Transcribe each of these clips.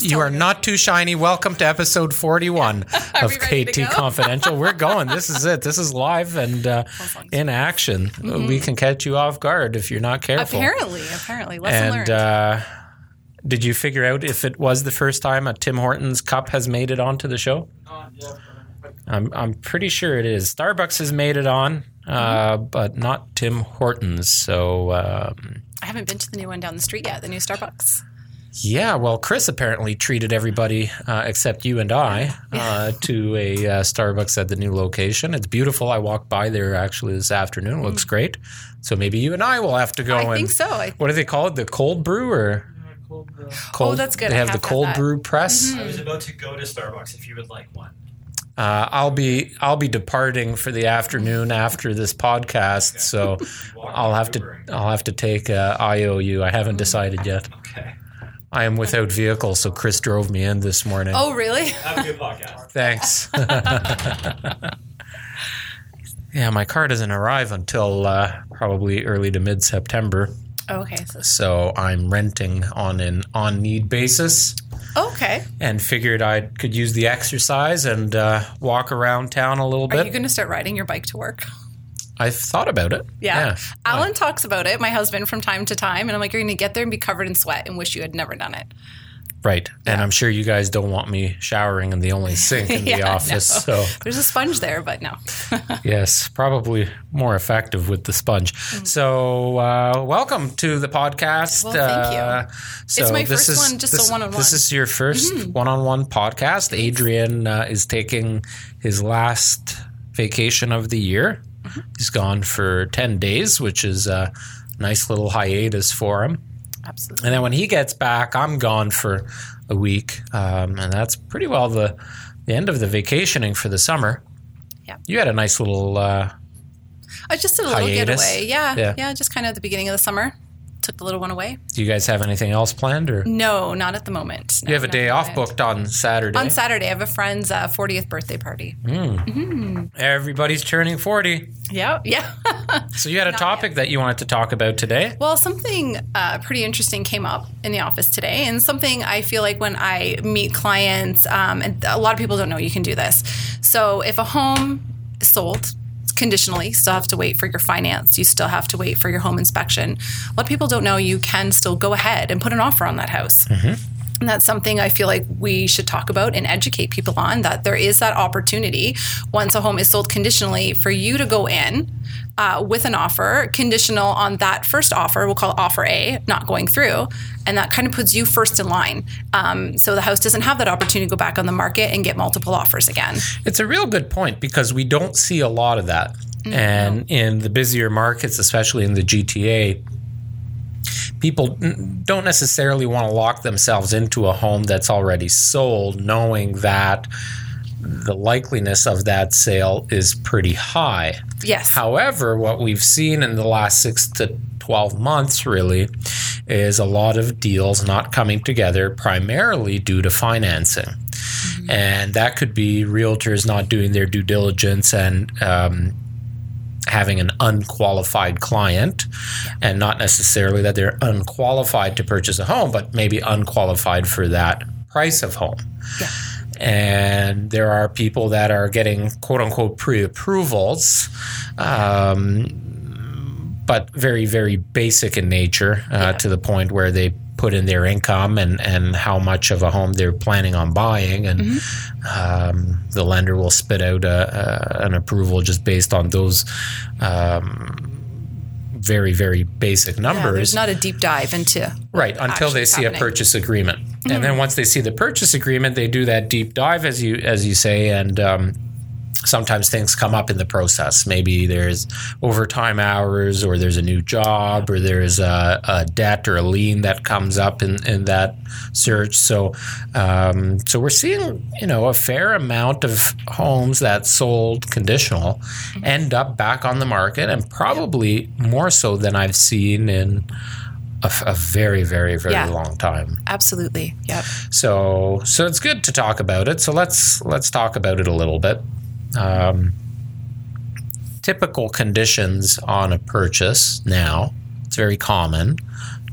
You are not too shiny. Welcome to episode 41 of we ready to KT? Confidential. We're going. This is it. This is live and uh, in action. We can catch you off guard if you're not careful. Apparently, apparently. Lesson and learned. uh, did you figure out if it was the first time a Tim Hortons cup has made it onto the show? I'm, I'm pretty sure it is. Starbucks has made it on, uh, but not Tim Hortons. So, um, I haven't been to the new one down the street yet, the new Starbucks. Yeah, well, Chris apparently treated everybody uh, except you and I uh, to a uh, Starbucks at the new location. It's beautiful. I walked by there actually this afternoon. It looks great. So maybe you and I will have to go I and think so. I, what do they call it? The cold brew or cold? Oh, that's good. They have, have the to have cold that. Mm-hmm. brew press. I was about to go to Starbucks if you would like one. Uh, I'll be I'll be departing for the afternoon after this podcast, so I'll have to I'll have to take uh, IOU. I haven't decided yet. Okay. I am without vehicle, so Chris drove me in this morning. oh, really? Have a good podcast. Thanks. yeah, my car doesn't arrive until uh, probably early to mid September, okay. So, so I'm renting on an on need basis. okay. and figured I could use the exercise and uh, walk around town a little Are bit. Are you going to start riding your bike to work? I've thought about it. Yeah. Alan talks about it, my husband, from time to time. And I'm like, you're going to get there and be covered in sweat and wish you had never done it. Right. And I'm sure you guys don't want me showering in the only sink in the office. no. So, There's a sponge there, but no. yes, probably more effective with the sponge. So, uh, welcome to the podcast. Well, thank you. Uh, so It's my this first is- one, just a this- one-on-one. Mm-hmm. This is your 1st one on one podcast. Adrian uh, is taking his last vacation of the year. He's gone for 10 days, which is a nice little hiatus for him. Absolutely. And then when he gets back, I'm gone for a week, um, and that's pretty well the the end of the vacationing for the summer. Yeah. you had a nice little. Uh, I just did a little Hiatus? getaway. Yeah, Yeah. yeah. just kind of at the beginning of the summer. Took the little one away. do you guys have anything else planned, or No, not at the moment. No, you have a day off moment. booked on Saturday? On Saturday, I have a friend's uh, 40th birthday party. Everybody's turning forty. Yeah, yeah. So you had a topic that you wanted to talk about today. well, something uh, pretty interesting came up in the office today, and something I feel like when I meet clients, um, and a lot of people don't know you can do this. So if a home is sold conditionally, you still have to wait for your finance. You still have to wait for your home inspection. A lot of people don't know you can still go ahead and put an offer on that house. Mm-hmm. And that's something I feel like we should talk about and educate people on that there is that opportunity once a home is sold conditionally for you to go in uh, with an offer conditional on that first offer, we'll call it offer A, not going through. And that kind of puts you first in line. Um, so the house doesn't have that opportunity to go back on the market and get multiple offers again. It's a real good point because we don't see a lot of that. And in the busier markets, especially in the GTA, people don't necessarily want to lock themselves into a home that's already sold, knowing that the likeliness of that sale is pretty high. Yes. However, what we've seen in the last six to 12 months really is a lot of deals not coming together primarily due to financing. And that could be realtors not doing their due diligence and um, having an unqualified client, and not necessarily that they're unqualified to purchase a home, but maybe unqualified for that price of home. Yeah. And there are people that are getting quote unquote pre approvals, um, but very, very basic in nature uh, to the point where they put in their income and, and how much of a home they're planning on buying. And um, the lender will spit out a, a, an approval just based on those um, very, very basic Yeah, numbers. there's not a deep dive into Right, until they see a purchase agreement, and then once they see the purchase agreement, they do that deep dive, as you as you say, and um, sometimes things come up in the process. Maybe there's overtime hours, or there's a new job, or there's a, a debt or a lien that comes up in, in that search. So, um, so we're seeing you know a fair amount of homes that sold conditional end up back on the market, and probably more so than I've seen in a, f- a very, very, very Yeah. long time. absolutely. Yep. So, so it's good to talk about it. So let's let's talk about it a little bit. Um, typical conditions on a purchase now. It's very common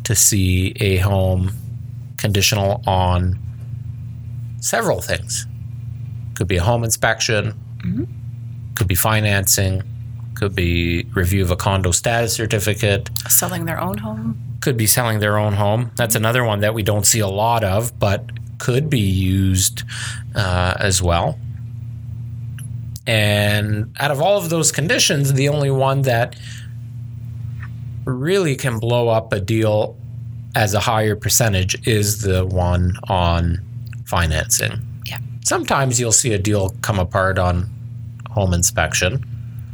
to see a home conditional on several things. Could be a home inspection, could be financing, could be review of a condo status certificate, Selling their own home. could be selling their own home. That's another one that we don't see a lot of, but could be used uh, as well. And out of all of those conditions, the only one that really can blow up a deal as a higher percentage is the one on financing. Yeah. Sometimes you'll see a deal come apart on home inspection.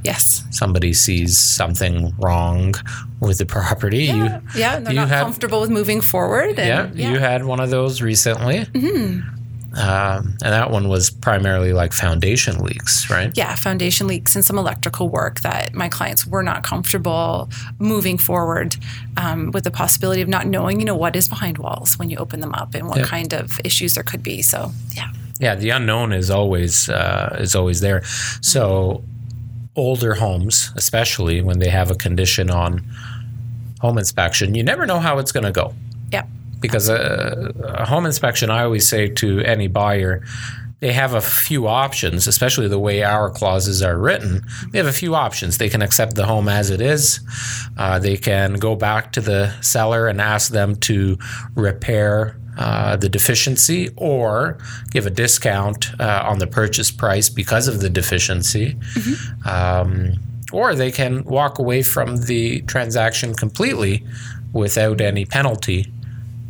Yes. Somebody sees something wrong with the property. You, Yeah, they're you not had- comfortable with moving forward. And, yeah, you had one of those recently. Mm-hmm. Um, and that one was primarily like foundation leaks, right? yeah, foundation leaks and some electrical work that my clients were not comfortable moving forward um, with the possibility of not knowing, you know, what is behind walls when you open them up and what Yeah. kind of issues there could be. So, yeah. Yeah, the unknown is always uh, is always there. So older homes, especially when they have a condition on home inspection, you never know how it's going to go. Yeah. Because a, a home inspection, I always say to any buyer, they have a few options, especially the way our clauses are written. They have a few options. They can accept the home as it is. Uh, they can go back to the seller and ask them to repair uh, the deficiency or give a discount uh, on the purchase price because of the deficiency. Um, or they can walk away from the transaction completely without any penalty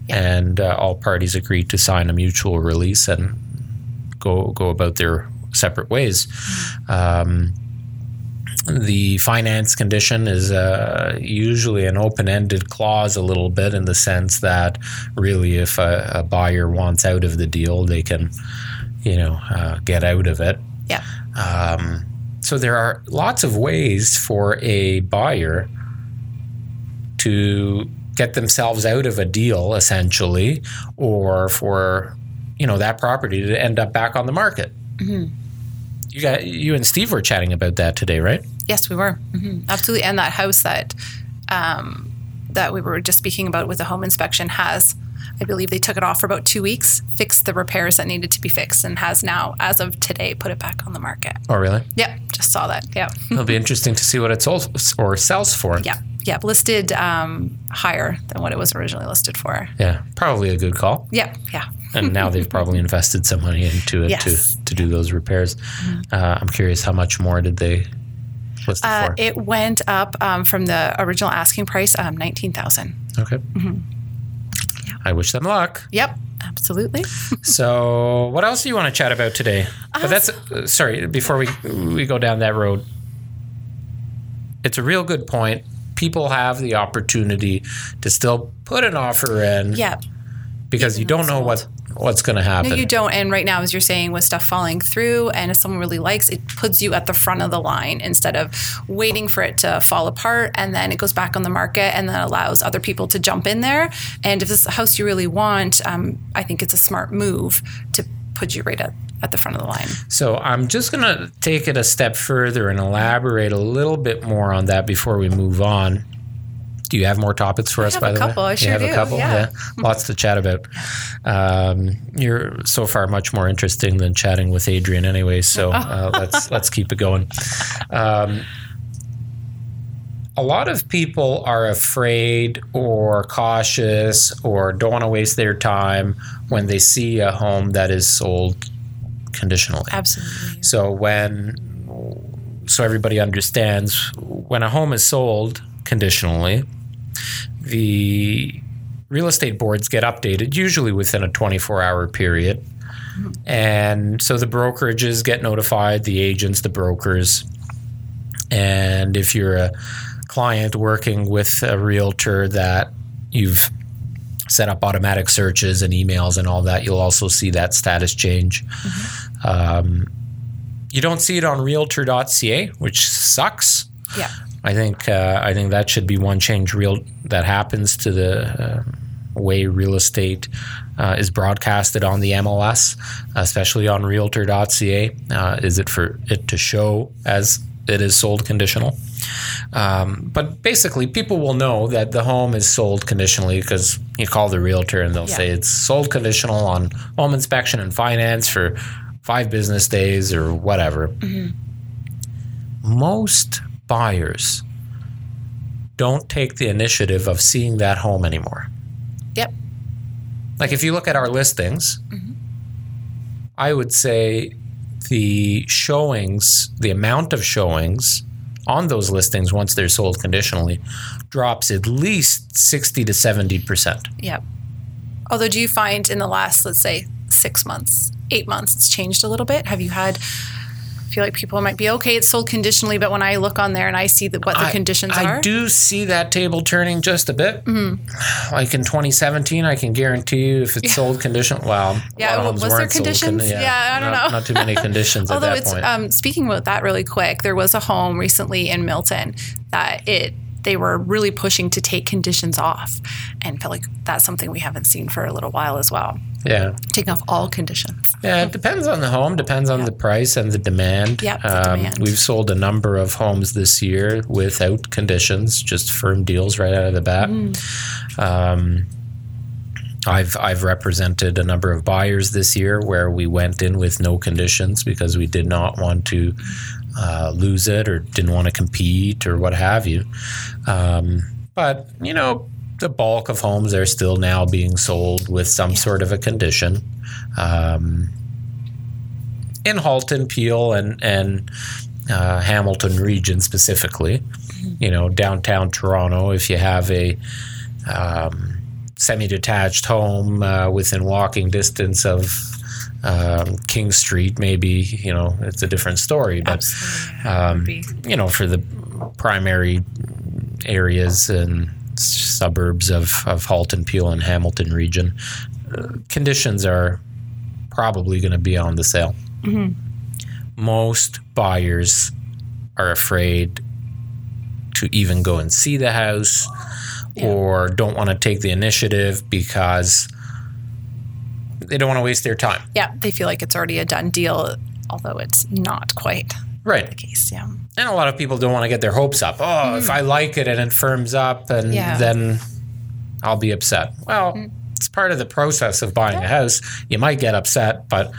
and uh, all parties agree to sign a mutual release and go go about their separate ways. Um, the finance condition is uh, usually an open-ended clause, a little bit in the sense that really, if a, a buyer wants out of the deal, they can, you know, uh, get out of it. Yeah. Um, so there are lots of ways for a buyer to get themselves out of a deal, essentially, or for you know that property to end up back on the market. You got you and Steve were chatting about that today, right? Yes, we were. hmm Absolutely. And that house that um, that we were just speaking about with the home inspection has, I believe they took it off for about two weeks, fixed the repairs that needed to be fixed, and has now, as of today, put it back on the market. Oh, really? Yep, just saw that. Yeah. It'll be interesting to see what it sold or sells for. Yeah. Yeah. Listed um, higher than what it was originally listed for. Yeah, probably a good call. Yeah. Yeah. And now they've probably invested some money into it Yes. to to do those repairs. Uh, I'm curious, how much more did they list it Uh, for? it went up um, from the original asking price, um, 19000 okay. I wish them luck. Yep. Absolutely. So, what else do you want to chat about today? But that's uh, sorry. Before we we go down that road, it's a real good point. People have the opportunity to still put an offer in Yeah. because you don't know what what's going to happen. No, you don't. And right now, as you're saying, with stuff falling through, and if someone really likes, it puts you at the front of the line instead of waiting for it to fall apart, and then it goes back on the market, and then allows other people to jump in there. And if this is a house you really want, um, I think it's a smart move to put you right at, at the front of the line. So I'm just going to take it a step further and elaborate a little bit more on that before we move on. Do you have more topics for us, by the couple. way? I you sure have a do, couple? yeah. Lots to chat about. Um, you're so far much more interesting than chatting with Adrian anyway, so uh, let's let's keep it going. Um, a lot of people are afraid or cautious or don't want to waste their time when they see a home that is sold conditionally. Absolutely. So when so everybody understands when a home is sold conditionally, the real estate boards get updated usually within a 24-hour period. And so the brokerages get notified, the agents, the brokers. And if you're a client working with a realtor that you've set up automatic searches and emails and all that, you'll also see that status change. Mm-hmm. Um, you don't see it on realtor.ca, which sucks. Yeah. I think uh, I think that should be one change real that happens to the uh, way real estate uh, is broadcasted on the MLS, especially on Realtor.ca. Uh, is it for it to show as it is sold conditional. Um, but basically, people will know that the home is sold conditionally because you call the realtor and they'll Yeah. say it's sold conditional on home inspection and finance for five business days or whatever. Mm-hmm. Most buyers don't take the initiative of seeing that home anymore. Yep. Like if you look at our listings, mm-hmm. I would say the showings, the amount of showings on those listings once they're sold conditionally drops at least 60 to 70%. Yep. Although, do you find in the last, let's say, six months, eight months, it's changed a little bit? Have you had? I feel like people might be okay. It's sold conditionally, but when I look on there and I see that what the I- conditions I are, I do see that table turning just a bit. Like in 2017, I can guarantee you if it's sold conditional, well, Yeah, of was there conditions? Yeah, I don't not, know. Not too many conditions at Although it's um, speaking about that really quick, there was a home recently in Milton that it they were really pushing to take conditions off, and felt like that's something we haven't seen for a little while as well. yeah. Taking off all conditions. Yeah, it depends on the home, depends on the price and the demand. Yep, the demand. We've sold a number of homes this year without conditions, just firm deals right out of the bat. Mm. Um, I've I've represented a number of buyers this year where we went in with no conditions because we did not want to uh, lose it or didn't want to compete or what have you. Um, but you know, the bulk of homes are still now being sold with some sort of a condition. Um, in Halton, Peel, and and uh, Hamilton region specifically, you know, downtown Toronto, if you have a um, semi-detached home uh, within walking distance of um, King Street, maybe you know it's a different story. But um, you know, for the primary areas and suburbs of, of Halton, Peel, and Hamilton region, uh, conditions are probably going to be on the sale. Most buyers are afraid to even go and see the house or don't want to take the initiative because they don't want to waste their time. yeah, they feel like it's already a done deal, although it's not quite Right. the case. Yeah. And a lot of people don't want to get their hopes up. Oh, if mm. I like it and it firms up, and Yeah. then I'll be upset. Well, mm. it's part of the process of buying a house. You might get upset, but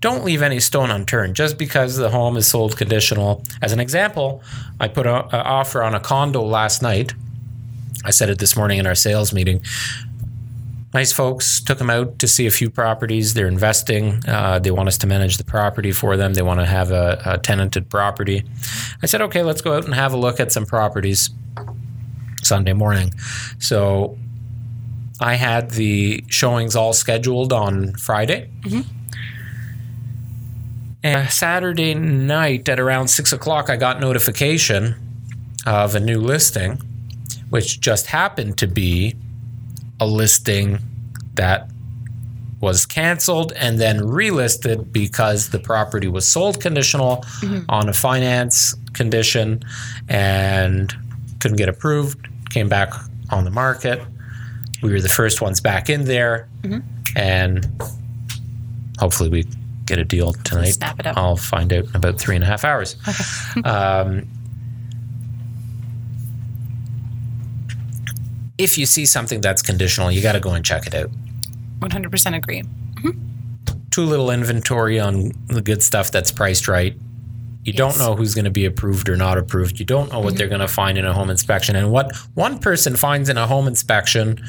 don't leave any stone unturned. Just because the home is sold conditional. As an example, I put an offer on a condo last night. I said it this morning in our sales meeting. Nice folks took them out to see a few properties. They're investing. Uh, they want us to manage the property for them. They want to have a, a tenanted property. I said, okay, let's go out and have a look at some properties Sunday morning. So I had the showings all scheduled on Friday. And Saturday night at around six o'clock, I got notification of a new listing, which just happened to be a listing that was canceled and then relisted because the property was sold conditional on a finance condition and couldn't get approved, came back on the market. We were the first ones back in there, and hopefully we get a deal tonight. Snap it up. I'll find out in about three and a half hours. um, if you see something that's conditional, you got to go and check it out. 100% agree. Mm-hmm. Too little inventory on the good stuff that's priced right. You don't know who's going to be approved or not approved. You don't know what they're mm-hmm. going to find in a home inspection. And what one person finds in a home inspection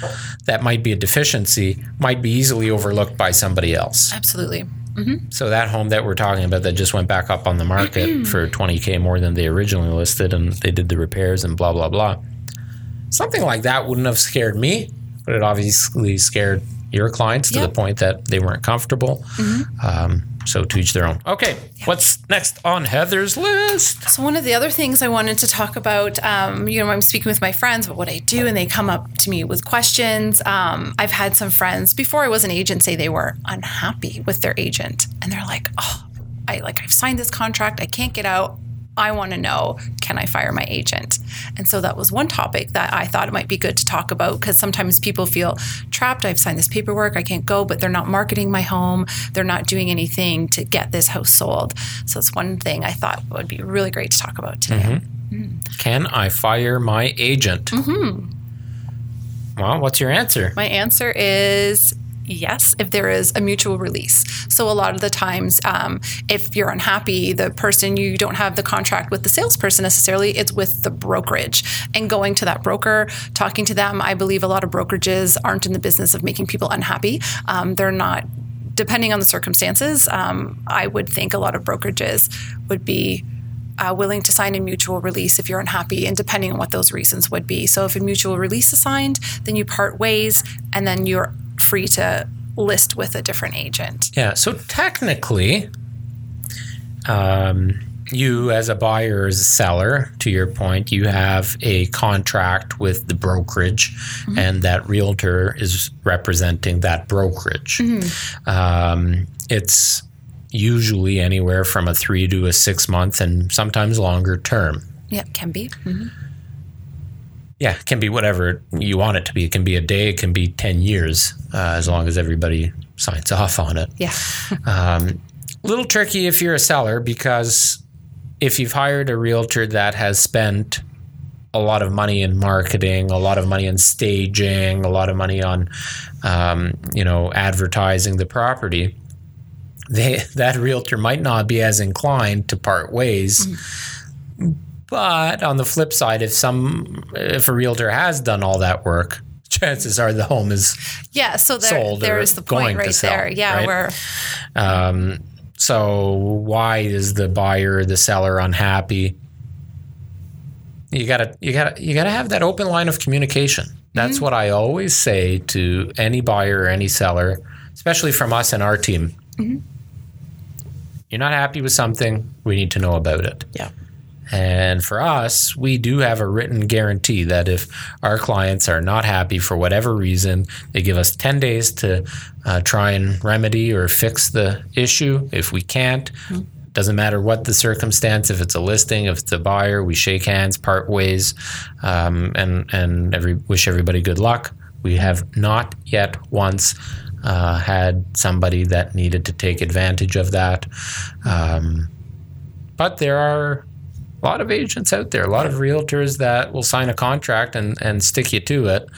that might be a deficiency might be easily overlooked by somebody else. Absolutely. Mm-hmm. So that home that we're talking about that just went back up on the market for 20k more than they originally listed and they did the repairs and blah blah blah. Something like that wouldn't have scared me, but it obviously scared your clients to Yep. the point that they weren't comfortable. Um, so to each their own. Okay, what's next on Heather's list? So one of the other things I wanted to talk about, um, you know, I'm speaking with my friends about what I do, and they come up to me with questions. Um, I've had some friends before I was an agent say they were unhappy with their agent, and they're like, "Oh, I like I've signed this contract, I can't get out. I want to know can I fire my agent? And so that was one topic that I thought it might be good to talk about because sometimes people feel trapped. I've signed this paperwork, I can't go, but they're not marketing my home. They're not doing anything to get this house sold. So it's one thing I thought would be really great to talk about today. Can I fire my agent? Mm-hmm. Well, what's your answer? My answer is yes, if there is a mutual release. So, a lot of the times, um, if you're unhappy, the person you don't have the contract with the salesperson necessarily, it's with the brokerage. And going to that broker, talking to them, I believe a lot of brokerages aren't in the business of making people unhappy. Um, they're not. Depending on the circumstances, um, I would think a lot of brokerages would be uh, willing to sign a mutual release if you're unhappy, and depending on what those reasons would be. So, if a mutual release is signed, then you part ways, and then you're free to list with a different agent. Yeah. So technically, um, you as a buyer, as a seller, to your point, you have a contract with the brokerage, and that realtor is representing that brokerage. Um, it's usually anywhere from a three to a six month, and sometimes longer term. Yeah, can be. Mhm. Yeah, it can be whatever you want it to be. It can be a day, it can be 10 years, uh, as long as everybody signs off on it. Yeah. A little tricky if you're a seller because if you've hired a realtor that has spent a lot of money in marketing, a lot of money in staging, a lot of money on, um, you know, advertising the property, they that realtor might not be as inclined to part ways. But on the flip side, if some if a realtor has done all that work, chances are the home is Yeah. So there, Sold there's the going point to right sell, there. Yeah. right? Where Um, so why is the buyer, the seller unhappy? You gotta, you gotta, you gotta have that open line of communication. That's what I always say to any buyer or any seller, especially from us and our team. You're not happy with something, we need to know about it. yeah. And for us, we do have a written guarantee that if our clients are not happy for whatever reason, they give us 10 days to uh, try and remedy or fix the issue. If we can't, doesn't matter what the circumstance, if it's a listing, if it's a buyer, we shake hands, part ways, um, and, and every, wish everybody good luck. We have not yet once uh, had somebody that needed to take advantage of that. Um, but there are a lot of agents out there, a lot of realtors that will sign a contract and, and stick you to it.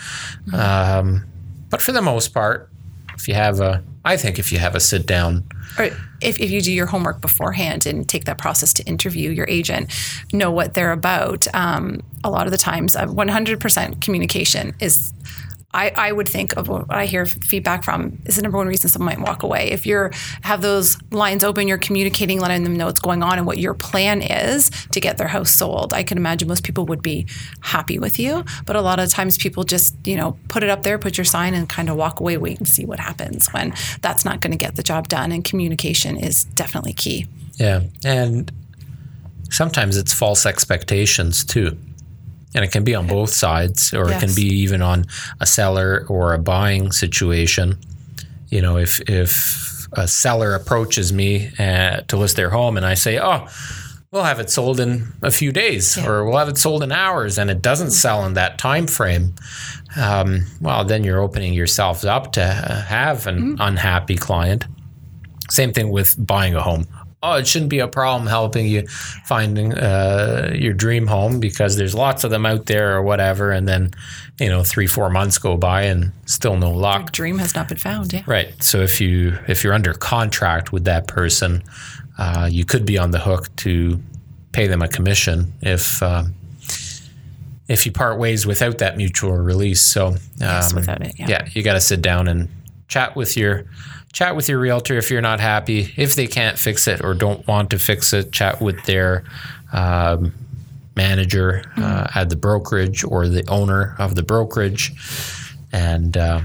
Um, but for the most part, if you have a, I think if you have a sit down, Or if, if you do your homework beforehand and take that process to interview your agent, know what they're about. Um, a lot of the times, uh, 100% communication is. I, I would think of what I hear feedback from is the number one reason someone might walk away. If you're have those lines open, you're communicating, letting them know what's going on and what your plan is to get their house sold. I can imagine most people would be happy with you, but a lot of times people just you know put it up there, put your sign, and kind of walk away, wait and see what happens. When that's not going to get the job done, and communication is definitely key. yeah, and sometimes it's false expectations too. And it can be on both sides, or it can be even on a seller or a buying situation. You know, if if a seller approaches me uh, to list their home, and I say, "Oh, we'll have it sold in a few days, or we'll have it sold in hours," and it doesn't sell in that time frame, um, well, then you're opening yourselves up to uh, have an unhappy client. Same thing with buying a home. Oh, it shouldn't be a problem helping you finding uh, your dream home because there's lots of them out there or whatever. And then, you know, three, four months go by and still no luck. Dream has not been found. Yeah. Right. So if you if you're under contract with that person, uh, you could be on the hook to pay them a commission if uh, if you part ways without that mutual release. So um, Yes, without it, yeah. you got to sit down and chat with your chat with your realtor if you're not happy. If they can't fix it or don't want to fix it, chat with their um, manager uh, at the brokerage or the owner of the brokerage, and uh,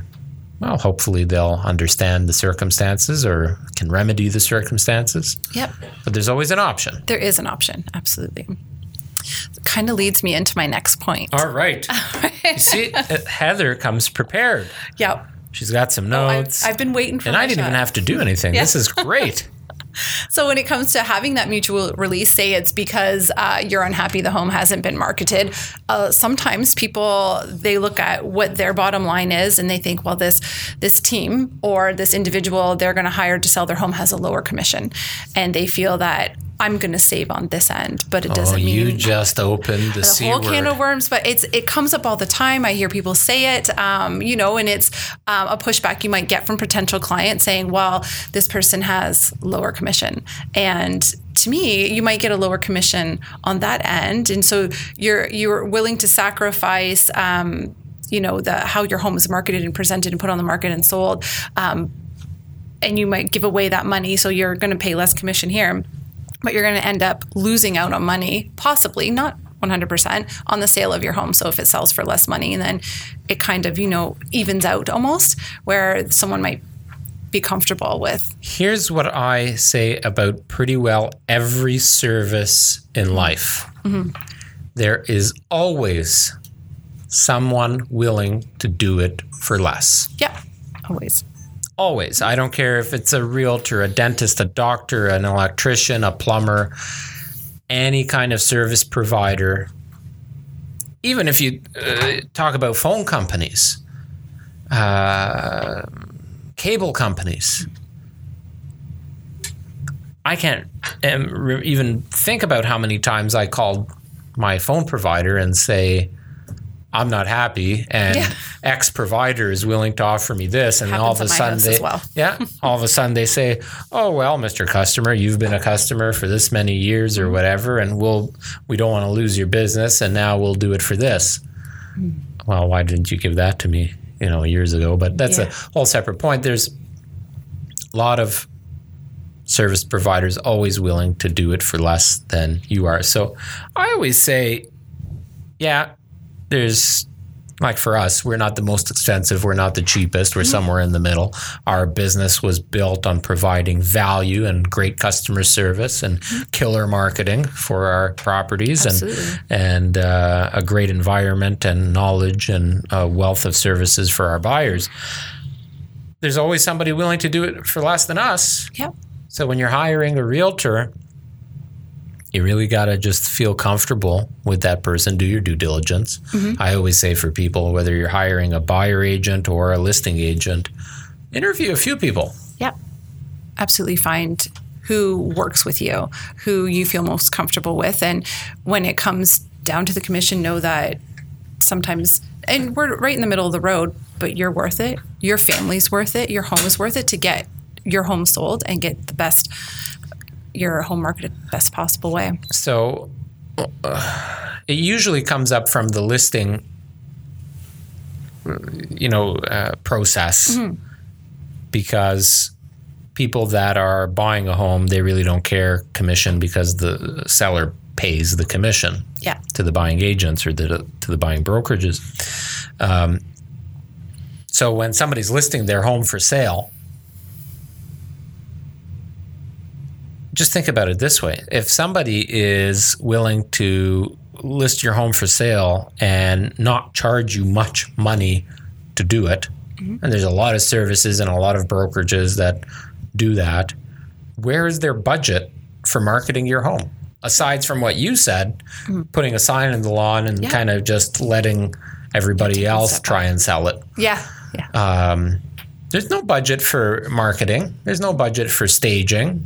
well, hopefully they'll understand the circumstances or can remedy the circumstances. Yep. But there's always an option. There is an option. Absolutely. Kind of leads me into my next point. All right. you see, uh, Heather comes prepared. Yep. She's got some Oh, I've, notes. I've been waiting for and I didn't even have to do anything. Yeah. This is great. So when it comes to having that mutual release, say it's because uh, you're unhappy the home hasn't been marketed. Uh, sometimes people they look at what their bottom line is and they think, well, this this team or this individual they're going to hire to sell their home has a lower commission, and they feel that I'm going to save on this end, but it doesn't oh, mean you just opened the C whole word. can of worms. But it's it comes up all the time. I hear people say it, um, you know, and it's um, a pushback you might get from potential clients saying, "Well, this person has lower commission," and to me, you might get a lower commission on that end, and so you're you're willing to sacrifice. Um, you know the how your home is marketed and presented and put on the market and sold, um, and you might give away that money, so you're going to pay less commission here but you're going to end up losing out on money, possibly not 100% on the sale of your home. So if it sells for less money, then it kind of, you know, evens out almost where someone might be comfortable with. Here's what I say about pretty well every service in life mm-hmm. There is always someone willing to do it for less. Yep, always. Always. I don't care if it's a realtor, a dentist, a doctor, an electrician, a plumber, any kind of service provider. Even if you uh, talk about phone companies, uh, cable companies. I can't um, even think about how many times I called my phone provider and say, I'm not happy, and Yeah. X provider is willing to offer me this, and all of a sudden they, as well. yeah, all of a sudden they say, "Oh well, Mr. Customer, you've been a customer for this many years Mm-hmm. or whatever, and we'll we don't want to lose your business, and now we'll do it for this." Mm. Well, why didn't you give that to me, you know, years ago? But that's Yeah. a whole separate point. There's a lot of service providers always willing to do it for less than you are. So I always say, yeah, there's like for us, we're not the most expensive, we're not the cheapest, we're somewhere in the middle. Our business was built on providing value and great customer service and killer marketing for our properties Absolutely. and and uh, a great environment and knowledge and a wealth of services for our buyers. There's always somebody willing to do it for less than us. Yep. So when you're hiring a realtor, you really got to just feel comfortable with that person, do your due diligence. Mm-hmm. I always say for people, whether you're hiring a buyer agent or a listing agent, interview a few people. Yep. Absolutely find who works with you, who you feel most comfortable with. And when it comes down to the commission, know that sometimes, and we're right in the middle of the road, but you're worth it. Your family's worth it. Your home is worth it to get your home sold and get the best, your home marketed best possible way. So uh, it usually comes up from the listing, you know, uh, process because people that are buying a home they really don't care commission because the seller pays the commission Yeah. to the buying agents or the, to the buying brokerages. Um, so when somebody's listing their home for sale, just think about it this way if somebody is willing to list your home for sale and not charge you much money to do it and there's a lot of services and a lot of brokerages that do that where is their budget for marketing your home aside from what you said putting a sign in the lawn and Yeah. kind of just letting everybody else try and sell it Yeah. Yeah. um, there's no budget for marketing. There's no budget for staging.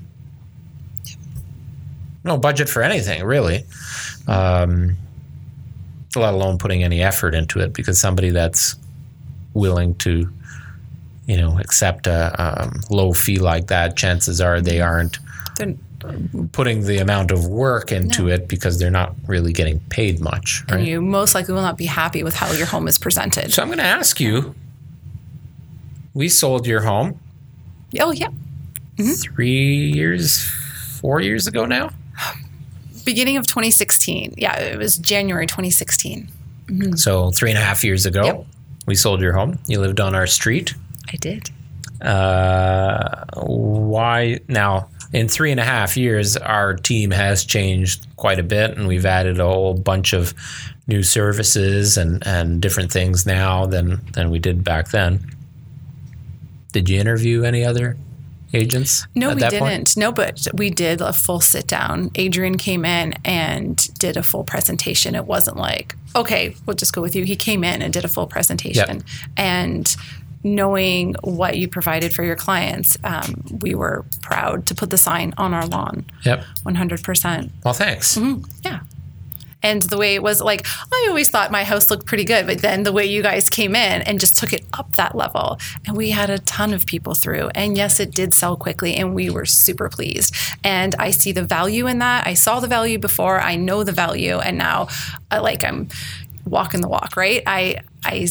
No budget for anything, really. Um, let alone putting any effort into it, because somebody that's willing to, you know, accept a um, low fee like that, chances are they aren't Then, putting the amount of work into it because they're not really getting paid much, right? and you most likely will not be happy with how your home is presented. So I'm going to ask you. We sold your home oh, yeah. three years, four years ago now. Beginning of 2016. Yeah, it was January 2016. So three and a half years ago, Yep. we sold your home. You lived on our street. I did. Uh, why now? In three and a half years, our team has changed quite a bit, and we've added a whole bunch of new services and, and different things now than than we did back then. Did you interview any other agents? No, we didn't. point? No, but we did a full sit down. Adrian came in and did a full presentation. It wasn't like, okay, we'll just go with you. He came in and did a full presentation. And knowing what you provided for your clients, um, we were proud to put the sign on our lawn. Yep. 100%. Well, thanks. Yeah. And the way it was like, I always thought my house looked pretty good, but then the way you guys came in and just took it up that level, and we had a ton of people through. And yes, it did sell quickly, and we were super pleased. And I see the value in that. I saw the value before, I know the value, and now, I like I'm walking the walk, right? I I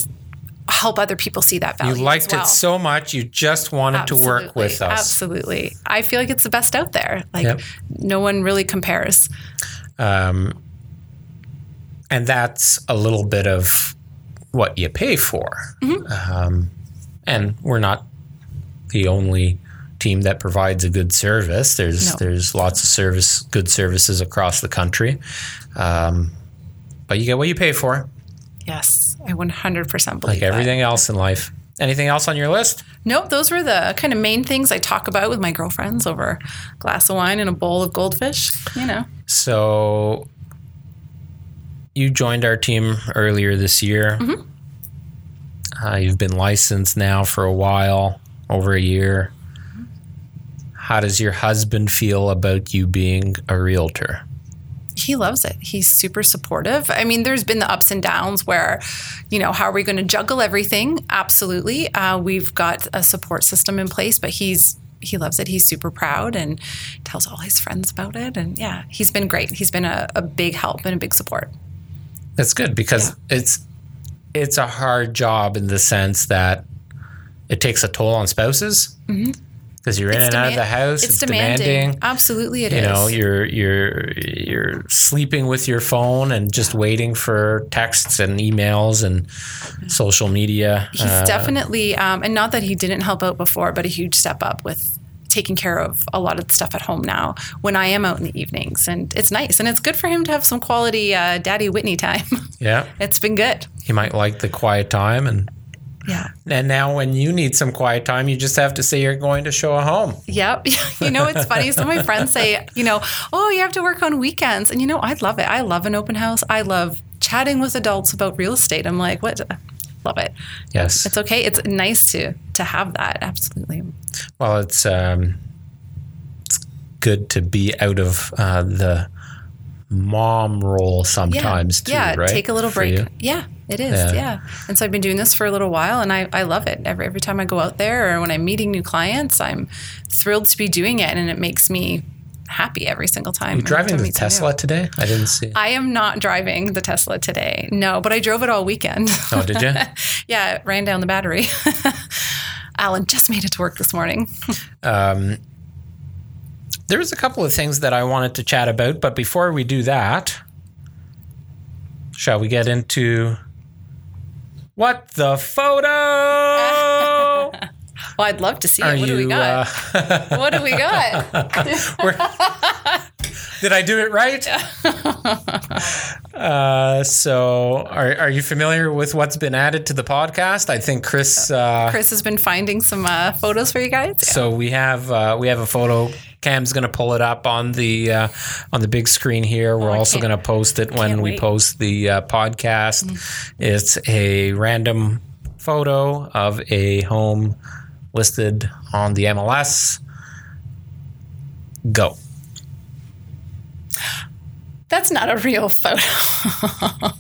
help other people see that value. You liked well. it so much, you just wanted to work with us. Absolutely. I feel like it's the best out there. Like Yep. no one really compares. Um, and that's a little bit of what you pay for. Mm-hmm. Um, and we're not the only team that provides a good service. There's No. there's lots of service, good services across the country. Um, but you get what you pay for, Yes, I 100% believe like that. everything else in life. Anything else on your list? Nope, those were the kind of main things I talk about with my girlfriends over a glass of wine and a bowl of goldfish. You know, So you joined our team earlier this year. Uh, you've been licensed now for a while, over a year. How does your husband feel about you being a realtor? he loves it. He's super supportive. I mean, there's been the ups and downs where, you know, how are we going to juggle everything? Absolutely. Uh, we've got a support system in place, but he's he loves it. He's super proud and tells all his friends about it. And yeah, he's been great. He's been a, a big help and a big support. That's good because it's it's a hard job in the sense that it takes a toll on spouses because you're in and out of the house. It's, demanding. Absolutely, it is. you know you're you're you're sleeping with your phone and just waiting for texts and emails and social media He's Uh, definitely, um, and not that he didn't help out before, but a huge step up with taking care of a lot of the stuff at home now when I am out in the evenings. And it's nice. And it's good for him to have some quality uh, Daddy Whitney time. yeah it's been good. he might like the quiet time and Yeah. and now when you need some quiet time you just have to say you're going to show a home Yep. you know, it's funny. Some of my friends say, you know, oh, you have to work on weekends. And, you know, I love it. I love an open house. I love chatting with adults about real estate. I'm like, what? Love it. yes It's okay. It's nice to to have that. Absolutely. well it's um it's good to be out of uh, the mom role sometimes too yeah, right take a little For break. you? Yeah, it is. Yeah. Yeah. And so I've been doing this for a little while and I, I love it. Every, every time I go out there or when I'm meeting new clients, I'm thrilled to be doing it and it makes me happy every single time. you driving Every time I the tesla new. today i didn't see I am not driving the Tesla today. No, but I drove it all weekend. oh did you yeah, it ran down the battery. Alan just made it to work this morning. Um, there was a couple of things that I wanted to chat about, but before we do that, shall we get into what the photo? Well, I'd love to see Are it. What do we got? uh, what do we got? did I do it right? uh, so, are, are you familiar with what's been added to the podcast? I think Chris. Uh, Chris has been finding some uh, photos for you guys. So we have uh, we have a photo. Cam's going to pull it up on the uh, on the big screen here. We're Oh, also going to post it when we wait. post the uh, podcast. It's a random photo of a home listed on the MLS. Go. That's not a real photo.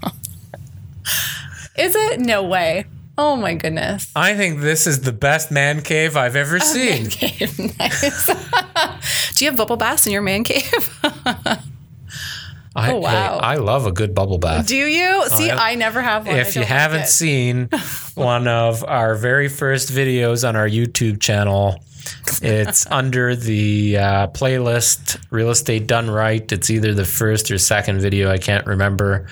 Is it? No way. Oh my goodness. I think this is the best man cave I've ever seen. Cave, nice. Do you have bubble baths in your man cave? I, Oh, wow. hey, I love a good bubble bath. Do you? See, yeah. I never have one. If you don't like haven't seen one of our very first videos on our YouTube channel, it's under the uh, playlist Real Estate Done Right. It's either the first or second video, I can't remember.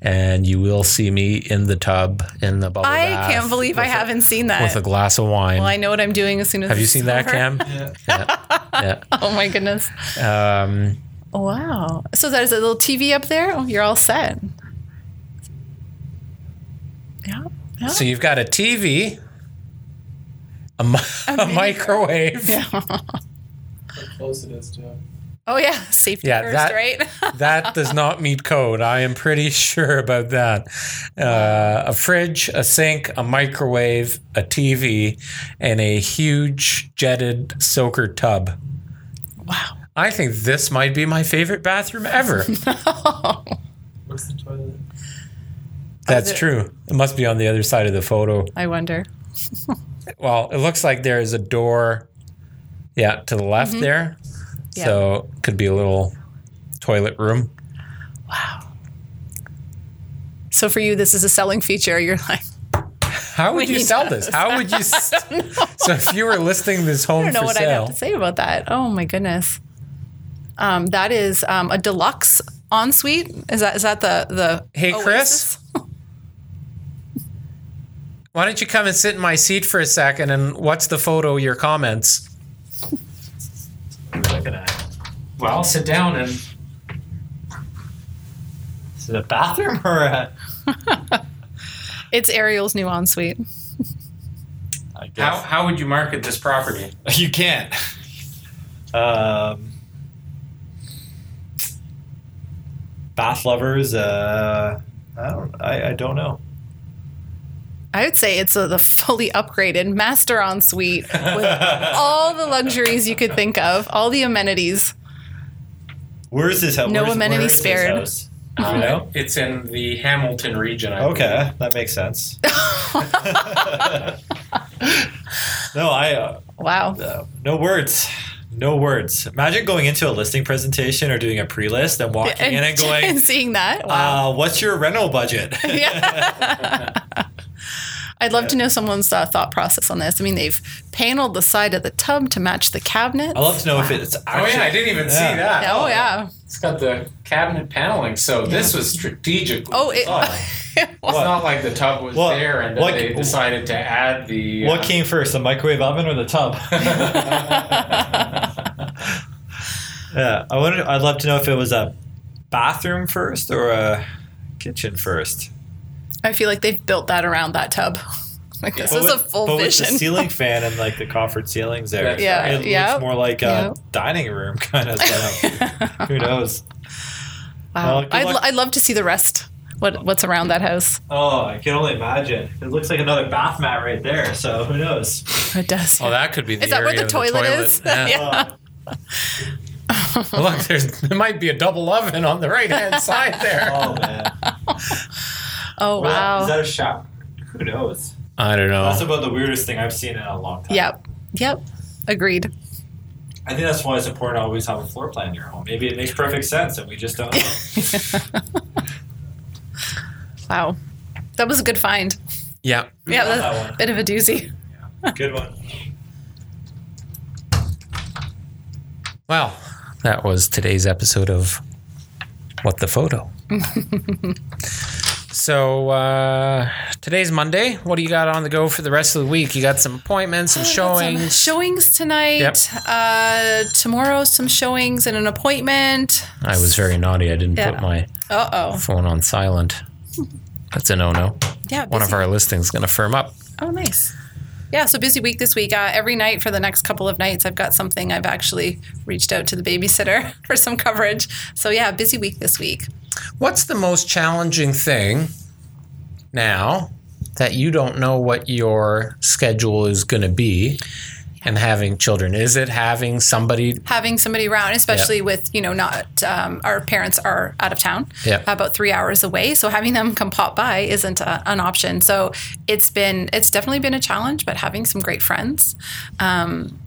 And you will see me in the tub in the bubble I bath I can't believe I haven't seen that. with a glass of wine. well, I know what I'm doing as soon as Have you it's seen that, over. Cam? Yeah. Oh my goodness. Um, Wow. So there's a little TV up there. Oh, you're all set. Yeah. yeah. so you've got a TV. a, mi- a microwave. How close it is to. Oh yeah, safety Yeah, first, that- right? that does not meet code. I am pretty sure about that. Uh, a fridge, a sink, a microwave, a TV, and a huge jetted soaker tub. wow. I think this might be my favorite bathroom ever. no. What's the toilet? That's it- true. It must be on the other side of the photo. I wonder. Well, it looks like there is a door, yeah, to the left mm-hmm. there. Yeah. So could be a little toilet room. Wow. So for you, this is a selling feature. You're like, How would you sell this? How would you? s- so if you were listing this home I don't know for what I'd have to say about that. Oh my goodness. Um, that is um, a deluxe ensuite. Is that is that the the? Hey, Oasis? Chris? why don't you come and sit in my seat for a second? And what's the photo? Your comments. What are we looking at? Well, sit down and. Is it a bathroom or a? It's Ariel's new ensuite. I guess. How how would you market this property? You can't. Um, bath lovers. Uh, I don't. I, I don't know. I would say it's a, the fully upgraded master ensuite with all the luxuries you could think of, all the amenities. Where is this house? No Where's- amenities where is this spared. house? Do you know? It's in the Hamilton region. I Okay, that makes sense. no, I. Uh, Wow. uh, no words. No words. Imagine going into a listing presentation or doing a pre-list and walking in and going, and seeing that. Wow. uh, "What's your rental budget?" yeah. I'd love to know someone's uh, thought process on this. I mean, they've paneled the side of the tub to match the cabinet. I'd love to know if it's Oh yeah, I didn't even see that. Oh yeah. It's got the cabinet paneling, so this was strategic. Oh, it. It's not like the tub was What- there and then what- they decided to add the. What uh, came first, the microwave oven or the tub? yeah, I wonder. I'd love to know if it was a bathroom first or a kitchen first. I feel like they've built that around that tub. Like this But is a with- full but vision. With the ceiling fan and like the coffered ceilings there, That's Yeah, it yeah, looks more like a yeah. dining room kind of setup. Who knows? wow. Well, I'd, luck. lo- I'd love to see the rest. What what's around that house? Oh, I can only imagine. It looks like another bath mat right there. So who knows? It does. Oh, that could be the Is that where area the of toilet is? Yeah. Yeah. Oh. Look, there's there might be a double oven on the right hand side there. Oh man! Oh wow. Is that a shower? Who knows? I don't know. That's about the weirdest thing I've seen in a long time. yep. Yep. Agreed. I think that's why it's important to always have a floor plan in your home. Maybe it makes perfect sense, and we just don't know. Wow. That was a good find. Yeah. Yeah, that's that a one? bit of a doozy. Good one. Well, that was today's episode of What the Photo. so uh, today's Monday. What do you got on the go for the rest of the week? You got some appointments, some showings. Showings tonight. Yep. Uh, tomorrow, some showings and an appointment. I was very naughty. I didn't Yeah. put my Uh oh. phone on silent. That's a no-no. Yeah. One of our listings going to firm up. Oh, nice. Yeah, so busy week this week. Uh, every night for the next couple of nights, I've got something. I've actually reached out to the babysitter for some coverage. So, yeah, busy week this week. What's the most challenging thing now that you don't know what your schedule is going to be and having children? Is it having somebody? Having somebody around, especially with, you know, not um, our parents are out of town, Yeah. about three hours away. So, having them come pop by isn't a, an option. So, it's been, it's definitely been a challenge, but having some great friends. Um,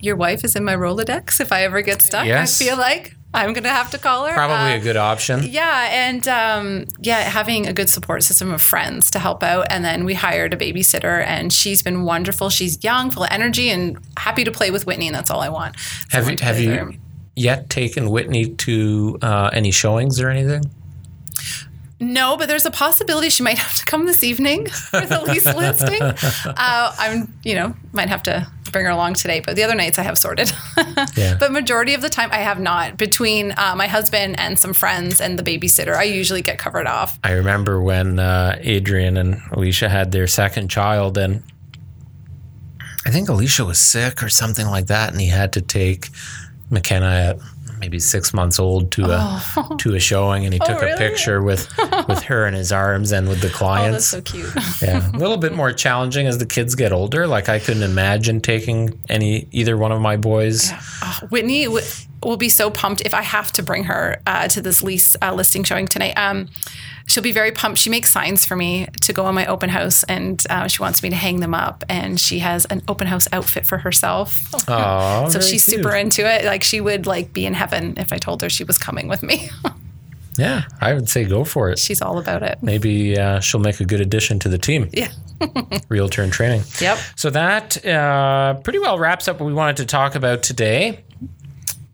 your wife is in my Rolodex if I ever get stuck. Yes. I feel like I'm going to have to call her. Probably Uh, a good option. Yeah, and um, yeah, having a good support system of friends to help out, and then we hired a babysitter, and she's been wonderful. She's young, full of energy, and happy to play with Whitney, and that's all I want. Have you have you yet taken Whitney to uh, any showings or anything? No, but there's a possibility she might have to come this evening for the lease listing. Uh, I'm, you know, might have to bring her along today, but the other nights I have sorted. Yeah. But majority of the time I have not. Between uh, my husband and some friends and the babysitter, I usually get covered off. I remember when uh, Adrian and Alicia had their second child, and I think Alicia was sick or something like that, and he had to take McKenna at maybe six months old to a oh. to a showing, and he oh, took Oh. really? a picture with with her in his arms and with the Oh, that's clients. so cute. yeah, a little bit more challenging as the kids get older. Like I couldn't imagine taking any either one of my boys. Oh, Whitney will be so pumped if I have to bring her uh, to this lease uh, listing showing tonight. Um, she'll be very pumped. She makes signs for me to go on my open house, and uh, she wants me to hang them up. And she has an open house outfit for herself. Oh, so she's super into it. Like she would like be in heaven if I told her she was coming with me. Yeah, I would say go for it. She's all about it. Maybe uh, she'll make a good addition to the team. Yeah. Realtor in training. Yep. So that uh, pretty well wraps up what we wanted to talk about today.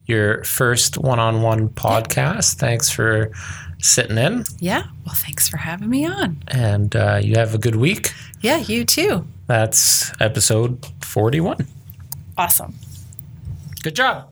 Your first one-on-one podcast. Thanks for sitting in, Yeah. Well, thanks for having me on. and uh, you have a good week. Yeah, you too. That's episode forty-one. Awesome. Good job.